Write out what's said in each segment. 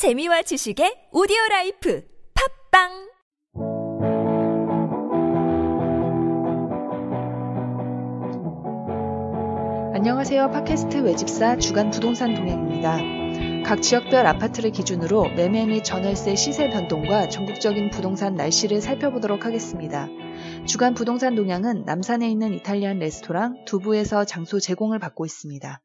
재미와 지식의 오디오 라이프 팟빵 안녕하세요. 팟캐스트 외집사 주간 부동산 동향입니다. 각 지역별 아파트를 기준으로 매매 및 전월세 시세 변동과 전국적인 부동산 날씨를 살펴보도록 하겠습니다. 주간 부동산 동향은 남산에 있는 이탈리안 레스토랑 두부에서 장소 제공을 받고 있습니다.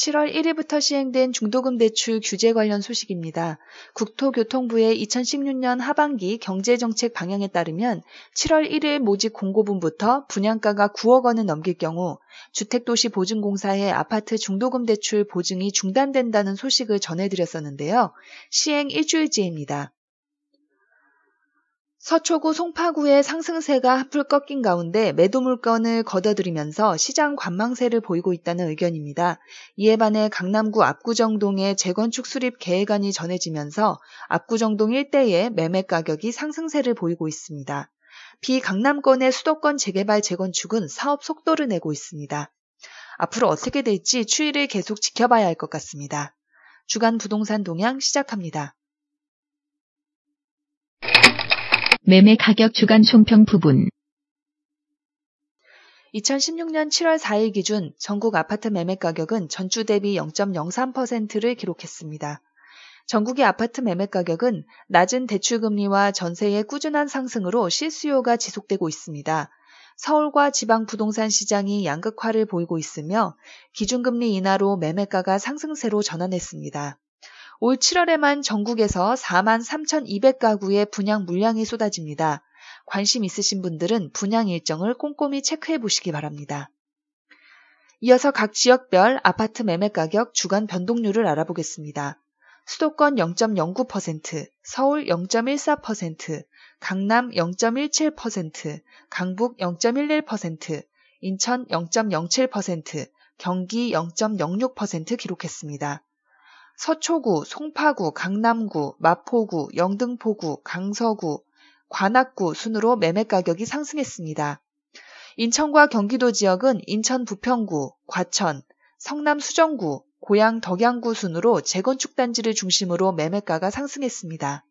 7월 1일부터 시행된 중도금 대출 규제 관련 소식입니다. 국토교통부의 2016년 하반기 경제정책 방향에 따르면 7월 1일 모집 공고분부터 분양가가 9억 원을 넘길 경우 주택도시보증공사의 아파트 중도금 대출 보증이 중단된다는 소식을 전해드렸었는데요. 시행 일주일째입니다. 서초구 송파구의 상승세가 한풀 꺾인 가운데 매도 물건을 걷어들이면서 시장 관망세를 보이고 있다는 의견입니다. 이에 반해 강남구 압구정동의 재건축 수립 계획안이 전해지면서 압구정동 일대의 매매 가격이 상승세를 보이고 있습니다. 비강남권의 수도권 재개발 재건축은 사업 속도를 내고 있습니다. 앞으로 어떻게 될지 추이를 계속 지켜봐야 할 것 같습니다. 주간 부동산 동향 시작합니다. 매매 가격 주간 총평 부분 2016년 7월 4일 기준 전국 아파트 매매 가격은 전주 대비 0.03%를 기록했습니다. 전국의 아파트 매매 가격은 낮은 대출금리와 전세의 꾸준한 상승으로 실수요가 지속되고 있습니다. 서울과 지방 부동산 시장이 양극화를 보이고 있으며 기준금리 인하로 매매가가 상승세로 전환했습니다. 올 7월에만 전국에서 4만 3,200가구의 분양 물량이 쏟아집니다. 관심 있으신 분들은 분양 일정을 꼼꼼히 체크해 보시기 바랍니다. 이어서 각 지역별 아파트 매매 가격 주간 변동률을 알아보겠습니다. 수도권 0.09%, 서울 0.14%, 강남 0.17%, 강북 0.11%, 인천 0.07%, 경기 0.06% 기록했습니다. 서초구, 송파구, 강남구, 마포구, 영등포구, 강서구, 관악구 순으로 매매 가격이 상승했습니다. 인천과 경기도 지역은 인천 부평구, 과천, 성남 수정구, 고양 덕양구 순으로 재건축 단지를 중심으로 매매가가 상승했습니다.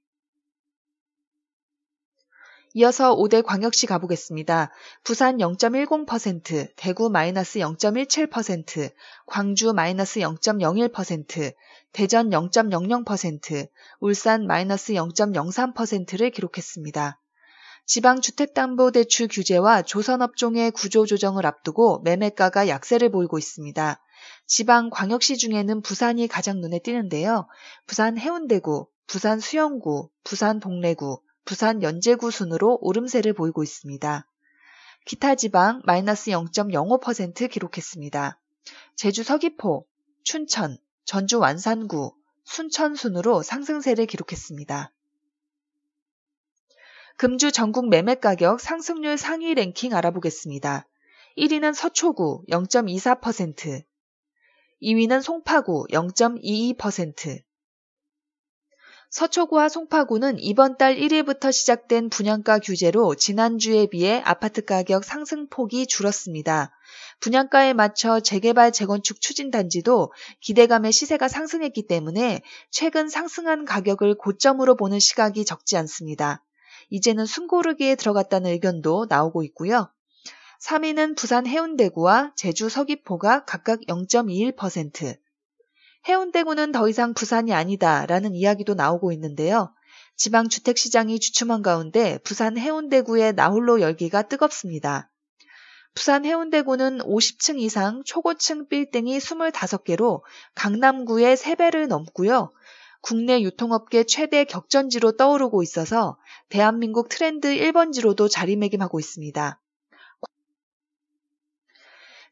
이어서 5대 광역시 가보겠습니다. 부산 0.10%, 대구 마이너스 0.17%, 광주 마이너스 0.01%, 대전 0.00%, 울산 마이너스 0.03%를 기록했습니다. 지방 주택담보대출 규제와 조선업종의 구조조정을 앞두고 매매가가 약세를 보이고 있습니다. 지방 광역시 중에는 부산이 가장 눈에 띄는데요. 부산 해운대구, 부산 수영구, 부산 동래구, 부산 연제구 순으로 오름세를 보이고 있습니다. 기타 지방 마이너스 0.05% 기록했습니다. 제주 서귀포, 춘천, 전주 완산구, 순천 순으로 상승세를 기록했습니다. 금주 전국 매매 가격 상승률 상위 랭킹 알아보겠습니다. 1위는 서초구 0.24%, 2위는 송파구 0.22%, 서초구와 송파구는 이번 달 1일부터 시작된 분양가 규제로 지난주에 비해 아파트 가격 상승폭이 줄었습니다. 분양가에 맞춰 재개발 재건축 추진 단지도 기대감의 시세가 상승했기 때문에 최근 상승한 가격을 고점으로 보는 시각이 적지 않습니다. 이제는 숨고르기에 들어갔다는 의견도 나오고 있고요. 3위는 부산 해운대구와 제주 서귀포가 각각 0.21%, 해운대구는 더 이상 부산이 아니다라는 이야기도 나오고 있는데요. 지방 주택 시장이 주춤한 가운데 부산 해운대구의 나홀로 열기가 뜨겁습니다. 부산 해운대구는 50층 이상 초고층 빌딩이 25개로 강남구의 3배를 넘고요. 국내 유통업계 최대 격전지로 떠오르고 있어서 대한민국 트렌드 1번지로도 자리매김하고 있습니다.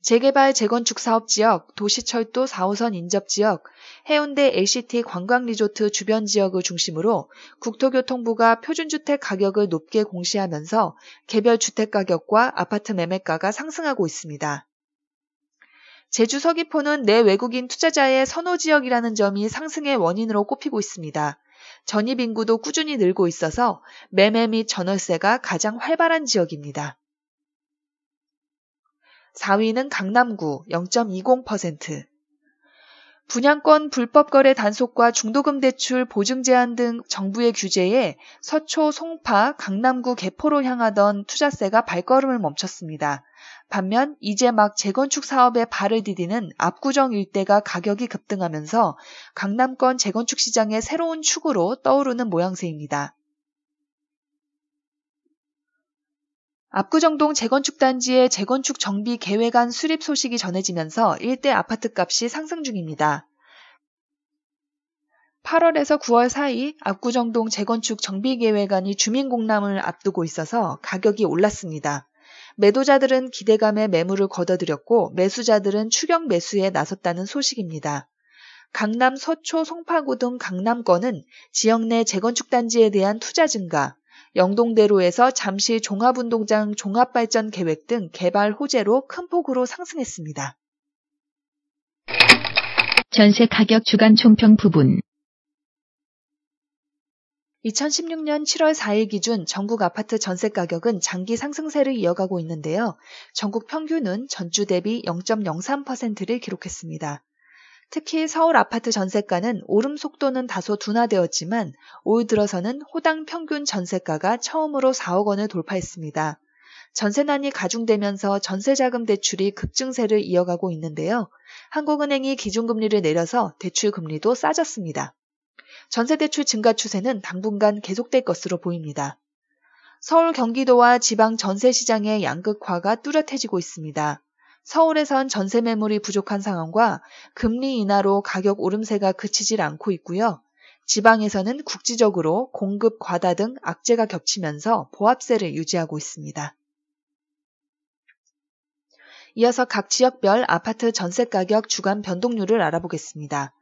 재개발 재건축 사업 지역, 도시철도 4호선 인접 지역, 해운대 LCT 관광리조트 주변 지역을 중심으로 국토교통부가 표준주택 가격을 높게 공시하면서 개별 주택 가격과 아파트 매매가가 상승하고 있습니다. 제주 서귀포는 내 외국인 투자자의 선호 지역이라는 점이 상승의 원인으로 꼽히고 있습니다. 전입 인구도 꾸준히 늘고 있어서 매매 및 전월세가 가장 활발한 지역입니다. 4위는 강남구 0.20%, 분양권 불법 거래 단속과 중도금 대출 보증 제한 등 정부의 규제에 서초, 송파, 강남구 개포로 향하던 투자세가 발걸음을 멈췄습니다. 반면 이제 막 재건축 사업에 발을 디디는 압구정 일대가 가격이 급등하면서 강남권 재건축 시장의 새로운 축으로 떠오르는 모양새입니다. 압구정동 재건축 단지의 재건축 정비 계획안 수립 소식이 전해지면서 일대 아파트 값이 상승 중입니다. 8월에서 9월 사이 압구정동 재건축 정비 계획안이 주민 공람을 앞두고 있어서 가격이 올랐습니다. 매도자들은 기대감에 매물을 걷어들였고 매수자들은 추격 매수에 나섰다는 소식입니다. 강남 서초 송파구 등 강남권은 지역 내 재건축 단지에 대한 투자 증가, 영동대로에서 잠시 종합운동장 종합발전 계획 등 개발 호재로 큰 폭으로 상승했습니다. 전세 가격 주간 총평 부분 2016년 7월 4일 기준 전국 아파트 전세 가격은 장기 상승세를 이어가고 있는데요. 전국 평균은 전주 대비 0.03%를 기록했습니다. 특히 서울 아파트 전세가는 오름 속도는 다소 둔화되었지만 올 들어서는 호당 평균 전세가가 처음으로 4억 원을 돌파했습니다. 전세난이 가중되면서 전세자금 대출이 급증세를 이어가고 있는데요. 한국은행이 기준금리를 내려서 대출 금리도 싸졌습니다. 전세대출 증가 추세는 당분간 계속될 것으로 보입니다. 서울 경기도와 지방 전세시장의 양극화가 뚜렷해지고 있습니다. 서울에선 전세 매물이 부족한 상황과 금리 인하로 가격 오름세가 그치질 않고 있고요. 지방에서는 국지적으로 공급 과다 등 악재가 겹치면서 보합세를 유지하고 있습니다. 이어서 각 지역별 아파트 전세 가격 주간 변동률을 알아보겠습니다.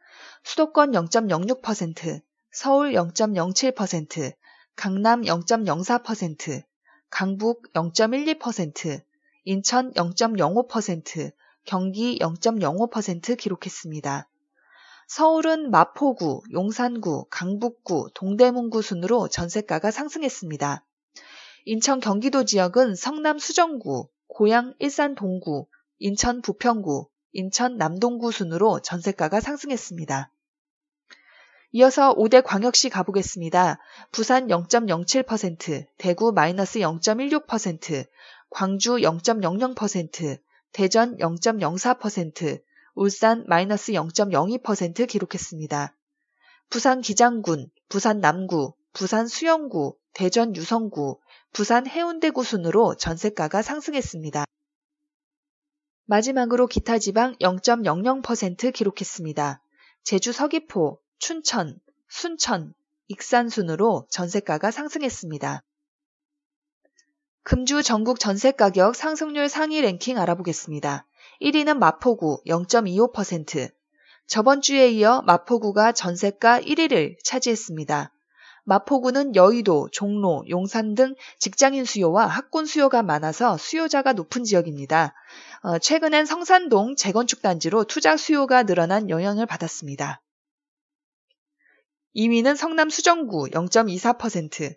수도권 0.06%, 서울 0.07%, 강남 0.04%, 강북 0.12%, 인천 0.05%, 경기 0.05% 기록했습니다. 서울은 마포구, 용산구, 강북구, 동대문구 순으로 전세가가 상승했습니다. 인천 경기도 지역은 성남 수정구, 고양 일산 동구, 인천 부평구, 인천 남동구 순으로 전세가가 상승했습니다. 이어서 5대 광역시 가보겠습니다. 부산 0.07%, 대구 마이너스 0.16%, 광주 0.00%, 대전 0.04%, 울산 마이너스 0.02% 기록했습니다. 부산 기장군, 부산 남구, 부산 수영구, 대전 유성구, 부산 해운대구 순으로 전세가가 상승했습니다. 마지막으로 기타 지방 0.00% 기록했습니다. 제주 서귀포, 춘천, 순천, 익산 순으로 전세가가 상승했습니다. 금주 전국 전세 가격 상승률 상위 랭킹 알아보겠습니다. 1위는 마포구 0.25%. 저번 주에 이어 마포구가 전세가 1위를 차지했습니다. 마포구는 여의도, 종로, 용산 등 직장인 수요와 학군 수요가 많아서 수요자가 높은 지역입니다. 어, 최근엔 성산동 재건축 단지로 투자 수요가 늘어난 영향을 받았습니다. 2위는 성남 수정구 0.24%.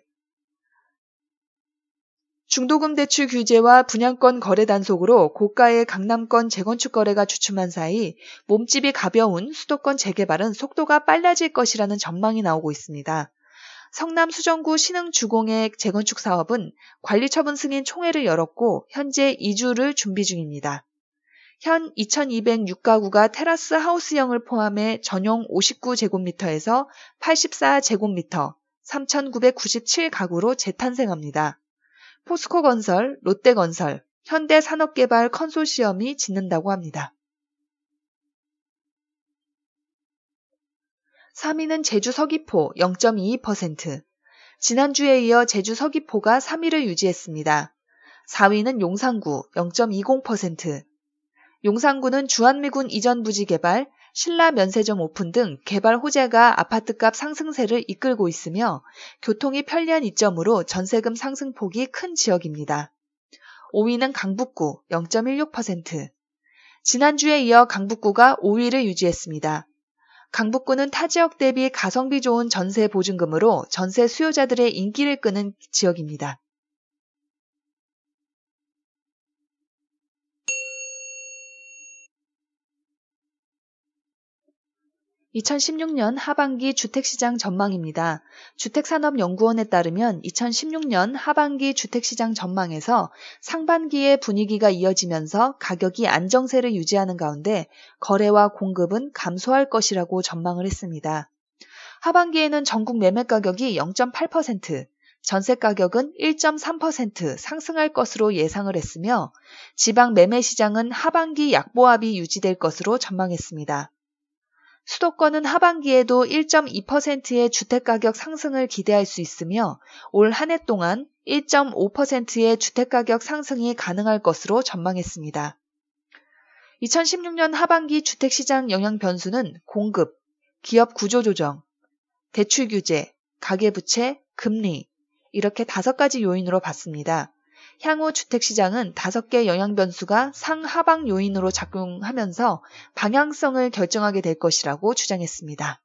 중도금 대출 규제와 분양권 거래 단속으로 고가의 강남권 재건축 거래가 주춤한 사이 몸집이 가벼운 수도권 재개발은 속도가 빨라질 것이라는 전망이 나오고 있습니다. 성남 수정구 신흥 주공의 재건축 사업은 관리처분 승인 총회를 열었고 현재 2주를 준비 중입니다. 현 2206가구가 테라스 하우스형을 포함해 전용 59제곱미터에서 84제곱미터, 3997가구로 재탄생합니다. 포스코건설, 롯데건설, 현대산업개발 컨소시엄이 짓는다고 합니다. 3위는 제주 서귀포 0.22%. 지난주에 이어 제주 서귀포가 3위를 유지했습니다. 4위는 용산구 0.20%. 용산구는 주한미군 이전 부지 개발, 신라 면세점 오픈 등 개발 호재가 아파트값 상승세를 이끌고 있으며 교통이 편리한 이점으로 전세금 상승폭이 큰 지역입니다. 5위는 강북구 0.16%. 지난주에 이어 강북구가 5위를 유지했습니다. 강북구는 타 지역 대비 가성비 좋은 전세 보증금으로 전세 수요자들의 인기를 끄는 지역입니다. 2016년 하반기 주택시장 전망입니다. 주택산업연구원에 따르면 2016년 하반기 주택시장 전망에서 상반기에 분위기가 이어지면서 가격이 안정세를 유지하는 가운데 거래와 공급은 감소할 것이라고 전망을 했습니다. 하반기에는 전국 매매 가격이 0.8%, 전세 가격은 1.3% 상승할 것으로 예상을 했으며 지방 매매 시장은 하반기 약보합이 유지될 것으로 전망했습니다. 수도권은 하반기에도 1.2%의 주택가격 상승을 기대할 수 있으며 올 한 해 동안 1.5%의 주택가격 상승이 가능할 것으로 전망했습니다. 2016년 하반기 주택시장 영향 변수는 공급, 기업 구조조정, 대출 규제, 가계부채, 금리 이렇게 다섯 가지 요인으로 봤습니다. 향후 주택시장은 다섯 개 영향 변수가 상하방 요인으로 작용하면서 방향성을 결정하게 될 것이라고 주장했습니다.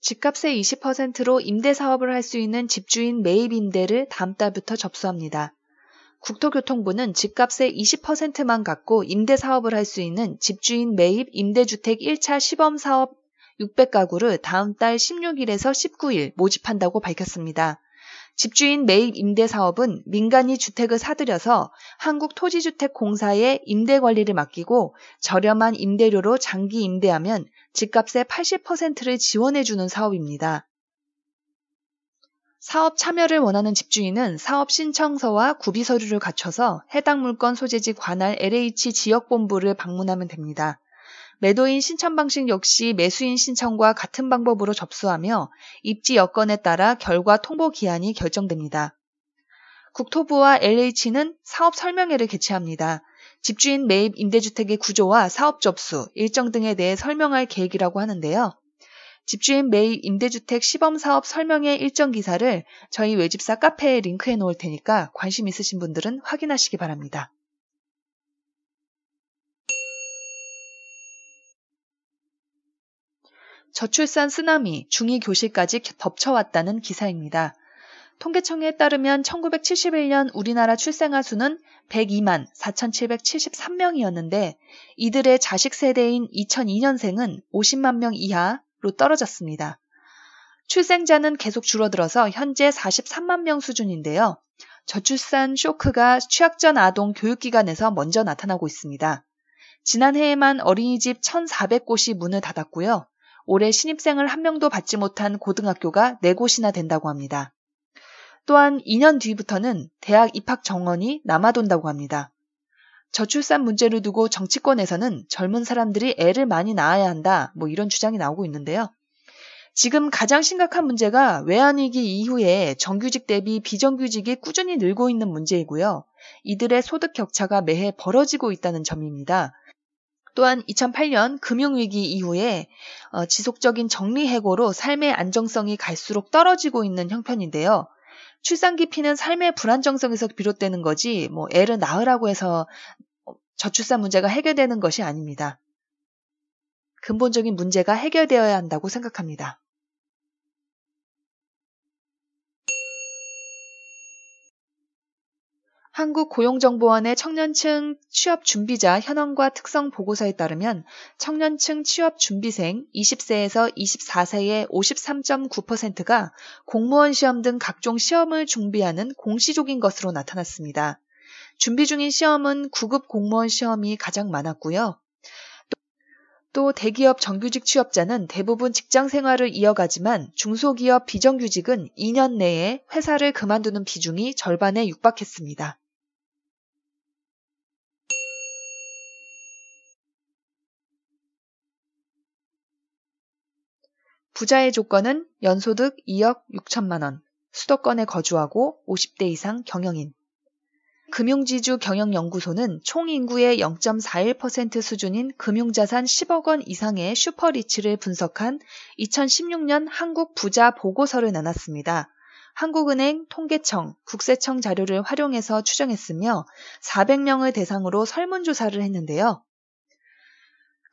집값의 20%로 임대 사업을 할 수 있는 집주인 매입 임대를 다음 달부터 접수합니다. 국토교통부는 집값의 20%만 갖고 임대 사업을 할 수 있는 집주인 매입 임대주택 1차 시범 사업 600가구를 다음 달 16일에서 19일 모집한다고 밝혔습니다. 집주인 매입 임대 사업은 민간이 주택을 사들여서 한국토지주택공사에 임대 관리를 맡기고 저렴한 임대료로 장기 임대하면 집값의 80%를 지원해주는 사업입니다. 사업 참여를 원하는 집주인은 사업 신청서와 구비 서류를 갖춰서 해당 물건 소재지 관할 LH 지역본부를 방문하면 됩니다. 매도인 신청 방식 역시 매수인 신청과 같은 방법으로 접수하며 입지 여건에 따라 결과 통보 기한이 결정됩니다. 국토부와 LH는 사업 설명회를 개최합니다. 집주인 매입 임대주택의 구조와 사업 접수, 일정 등에 대해 설명할 계획이라고 하는데요. 집주인 매입 임대주택 시범사업 설명회 일정 기사를 저희 외집사 카페에 링크해 놓을 테니까 관심 있으신 분들은 확인하시기 바랍니다. 저출산 쓰나미, 중2 교실까지 덮쳐왔다는 기사입니다. 통계청에 따르면 1971년 우리나라 출생아 수는 102만 4,773명이었는데 이들의 자식 세대인 2002년생은 50만 명 이하로 떨어졌습니다. 출생자는 계속 줄어들어서 현재 43만 명 수준인데요. 저출산 쇼크가 취약전 아동 교육기관에서 먼저 나타나고 있습니다. 지난해에만 어린이집 1,400곳이 문을 닫았고요. 올해 신입생을 한 명도 받지 못한 고등학교가 4곳이나 된다고 합니다. 또한 2년 뒤부터는 대학 입학 정원이 남아돈다고 합니다. 저출산 문제를 두고 정치권에서는 젊은 사람들이 애를 많이 낳아야 한다, 뭐 이런 주장이 나오고 있는데요. 지금 가장 심각한 문제가 외환위기 이후에 정규직 대비 비정규직이 꾸준히 늘고 있는 문제이고요. 이들의 소득 격차가 매해 벌어지고 있다는 점입니다. 또한 2008년 금융위기 이후에 어, 지속적인 정리해고로 삶의 안정성이 갈수록 떨어지고 있는 형편인데요. 출산 기 피는 삶의 불안정성에서 비롯되는 거지, 뭐, 애를 낳으라고 해서 저출산 문제가 해결되는 것이 아닙니다. 근본적인 문제가 해결되어야 한다고 생각합니다. 한국고용정보원의 청년층 취업 준비자 현황과 특성 보고서에 따르면 청년층 취업 준비생 20세에서 24세의 53.9%가 공무원 시험 등 각종 시험을 준비하는 공시족인 것으로 나타났습니다. 준비 중인 시험은 9급 공무원 시험이 가장 많았고요. 또 대기업 정규직 취업자는 대부분 직장 생활을 이어가지만 중소기업 비정규직은 2년 내에 회사를 그만두는 비중이 절반에 육박했습니다. 부자의 조건은 연소득 2억 6천만 원, 수도권에 거주하고 50대 이상 경영인. 금융지주 경영연구소는 총 인구의 0.41% 수준인 금융자산 10억 원 이상의 슈퍼리치를 분석한 2016년 한국 부자 보고서를 내놨습니다. 한국은행, 통계청, 국세청 자료를 활용해서 추정했으며 400명을 대상으로 설문조사를 했는데요.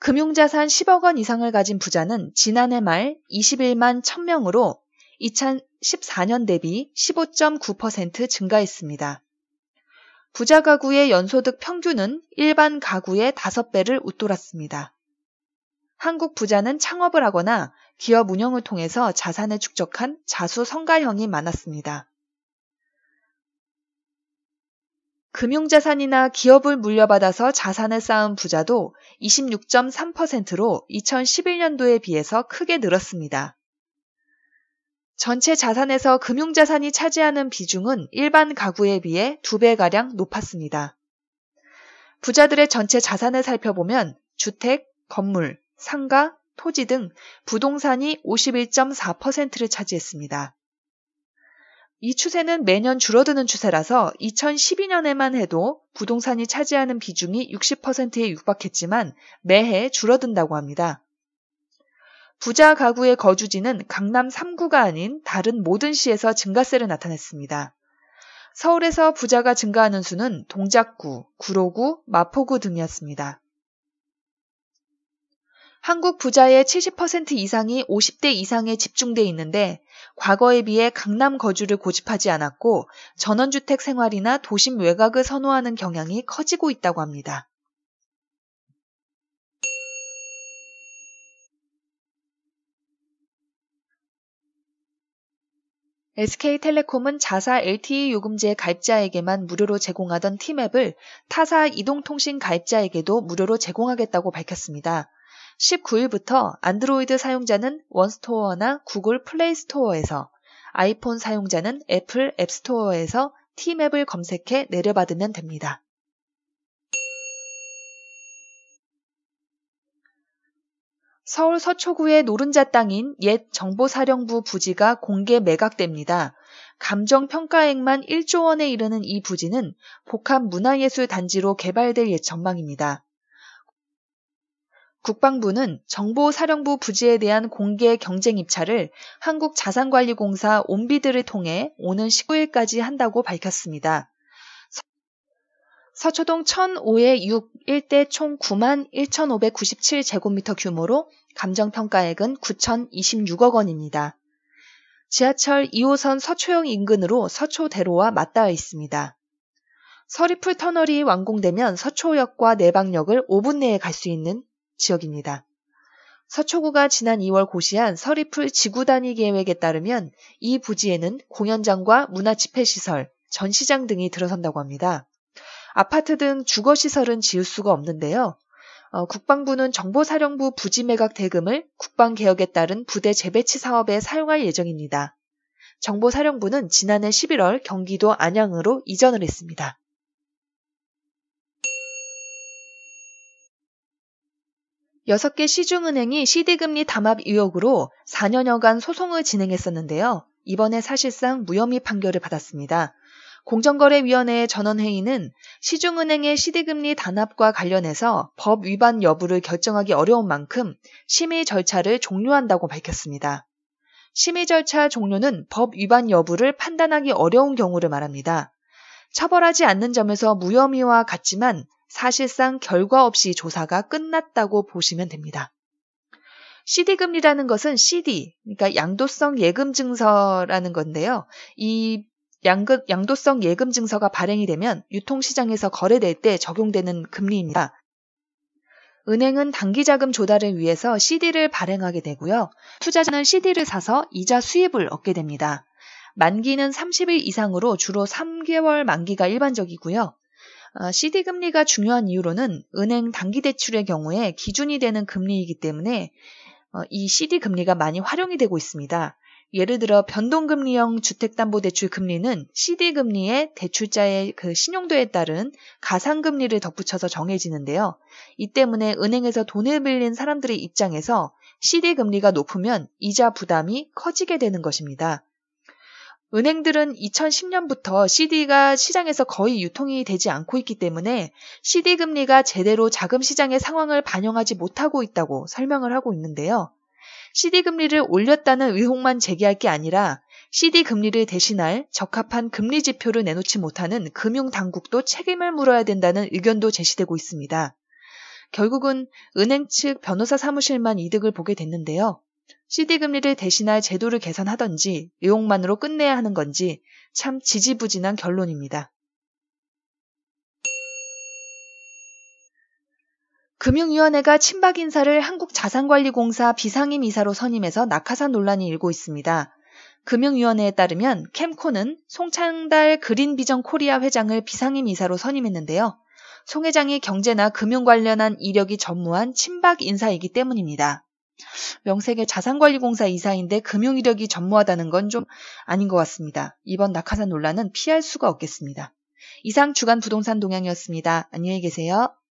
금융자산 10억 원 이상을 가진 부자는 지난해 말 21만 1000명으로 2014년 대비 15.9% 증가했습니다. 부자 가구의 연소득 평균은 일반 가구의 5배를 웃돌았습니다. 한국 부자는 창업을 하거나 기업 운영을 통해서 자산을 축적한 자수 성가형이 많았습니다. 금융자산이나 기업을 물려받아서 자산을 쌓은 부자도 26.3%로 2011년도에 비해서 크게 늘었습니다. 전체 자산에서 금융자산이 차지하는 비중은 일반 가구에 비해 2배가량 높았습니다. 부자들의 전체 자산을 살펴보면 주택, 건물, 상가, 토지 등 부동산이 51.4%를 차지했습니다. 이 추세는 매년 줄어드는 추세라서 2012년에만 해도 부동산이 차지하는 비중이 60%에 육박했지만 매해 줄어든다고 합니다. 부자 가구의 거주지는 강남 3구가 아닌 다른 모든 시에서 증가세를 나타냈습니다. 서울에서 부자가 증가하는 수는 동작구, 구로구, 마포구 등이었습니다. 한국 부자의 70% 이상이 50대 이상에 집중돼 있는데 과거에 비해 강남 거주를 고집하지 않았고 전원주택 생활이나 도심 외곽을 선호하는 경향이 커지고 있다고 합니다. SK텔레콤은 자사 LTE 요금제 가입자에게만 무료로 제공하던 티맵을 타사 이동통신 가입자에게도 무료로 제공하겠다고 밝혔습니다. 19일부터 안드로이드 사용자는 원스토어나 구글 플레이스토어에서 아이폰 사용자는 애플 앱스토어에서 티맵을 검색해 내려받으면 됩니다. 서울 서초구의 노른자 땅인 옛 정보사령부 부지가 공개 매각됩니다. 감정평가액만 1조 원에 이르는 이 부지는 복합 문화예술 단지로 개발될 예 전망입니다. 국방부는 정보사령부 부지에 대한 공개 경쟁 입찰을 한국자산관리공사 온비드를 통해 오는 19일까지 한다고 밝혔습니다. 서초동 1005의 6 일대 총 9만 1,597제곱미터 규모로 감정평가액은 9,026억 원입니다. 지하철 2호선 서초역 인근으로 서초대로와 맞닿아 있습니다. 서리풀 터널이 완공되면 서초역과 내방역을 5분 내에 갈 수 있는 지역입니다. 서초구가 지난 2월 고시한 서리풀 지구 단위 계획에 따르면 이 부지에는 공연장과 문화 집회 시설, 전시장 등이 들어선다고 합니다. 아파트 등 주거 시설은 지을 수가 없는데요. 어, 국방부는 정보사령부 부지 매각 대금을 국방개혁에 따른 부대 재배치 사업에 사용할 예정입니다. 정보사령부는 지난해 11월 경기도 안양으로 이전을 했습니다. 6개 시중은행이 CD금리 담합 의혹으로 4년여간 소송을 진행했었는데요. 이번에 사실상 무혐의 판결을 받았습니다. 공정거래위원회의 전원회의는 시중은행의 CD금리 단합과 관련해서 법 위반 여부를 결정하기 어려운 만큼 심의 절차를 종료한다고 밝혔습니다. 심의 절차 종료는 법 위반 여부를 판단하기 어려운 경우를 말합니다. 처벌하지 않는 점에서 무혐의와 같지만 사실상 결과 없이 조사가 끝났다고 보시면 됩니다. CD금리라는 것은 CD, 그러니까 양도성 예금 증서라는 건데요. 이 양극, 양도성 예금 증서가 발행이 되면 유통시장에서 거래될 때 적용되는 금리입니다. 은행은 단기 자금 조달을 위해서 CD를 발행하게 되고요. 투자자는 CD를 사서 이자 수입을 얻게 됩니다. 만기는 30일 이상으로 주로 3개월 만기가 일반적이고요. CD 어, 금리가 중요한 이유로는 은행 단기 대출의 경우에 기준이 되는 금리이기 때문에 어, 이 CD 금리가 많이 활용이 되고 있습니다. 예를 들어 변동금리형 주택담보대출 금리는 CD금리에 대출자의 그 신용도에 따른 가상금리를 덧붙여서 정해지는데요. 이 때문에 은행에서 돈을 빌린 사람들의 입장에서 CD금리가 높으면 이자 부담이 커지게 되는 것입니다. 은행들은 2010년부터 CD가 시장에서 거의 유통이 되지 않고 있기 때문에 CD 금리가 제대로 자금 시장의 상황을 반영하지 못하고 있다고 설명을 하고 있는데요. CD 금리를 올렸다는 의혹만 제기할 게 아니라 CD 금리를 대신할 적합한 금리 지표를 내놓지 못하는 금융 당국도 책임을 물어야 된다는 의견도 제시되고 있습니다. 결국은 은행 측 변호사 사무실만 이득을 보게 됐는데요. CD 금리를 대신할 제도를 개선하던지 의혹만으로 끝내야 하는 건지 참 지지부진한 결론입니다. 금융위원회가 친박 인사를 한국자산관리공사 비상임 이사로 선임해서 낙하산 논란이 일고 있습니다. 금융위원회에 따르면 캠코는 송창달 그린비전 코리아 회장을 비상임 이사로 선임했는데요. 송 회장이 경제나 금융 관련한 이력이 전무한 친박 인사이기 때문입니다. 명색의 자산관리공사 이사인데 금융 이력이 전무하다는 건 좀 아닌 것 같습니다. 이번 낙하산 논란은 피할 수가 없겠습니다. 이상 주간 부동산 동향이었습니다. 안녕히 계세요.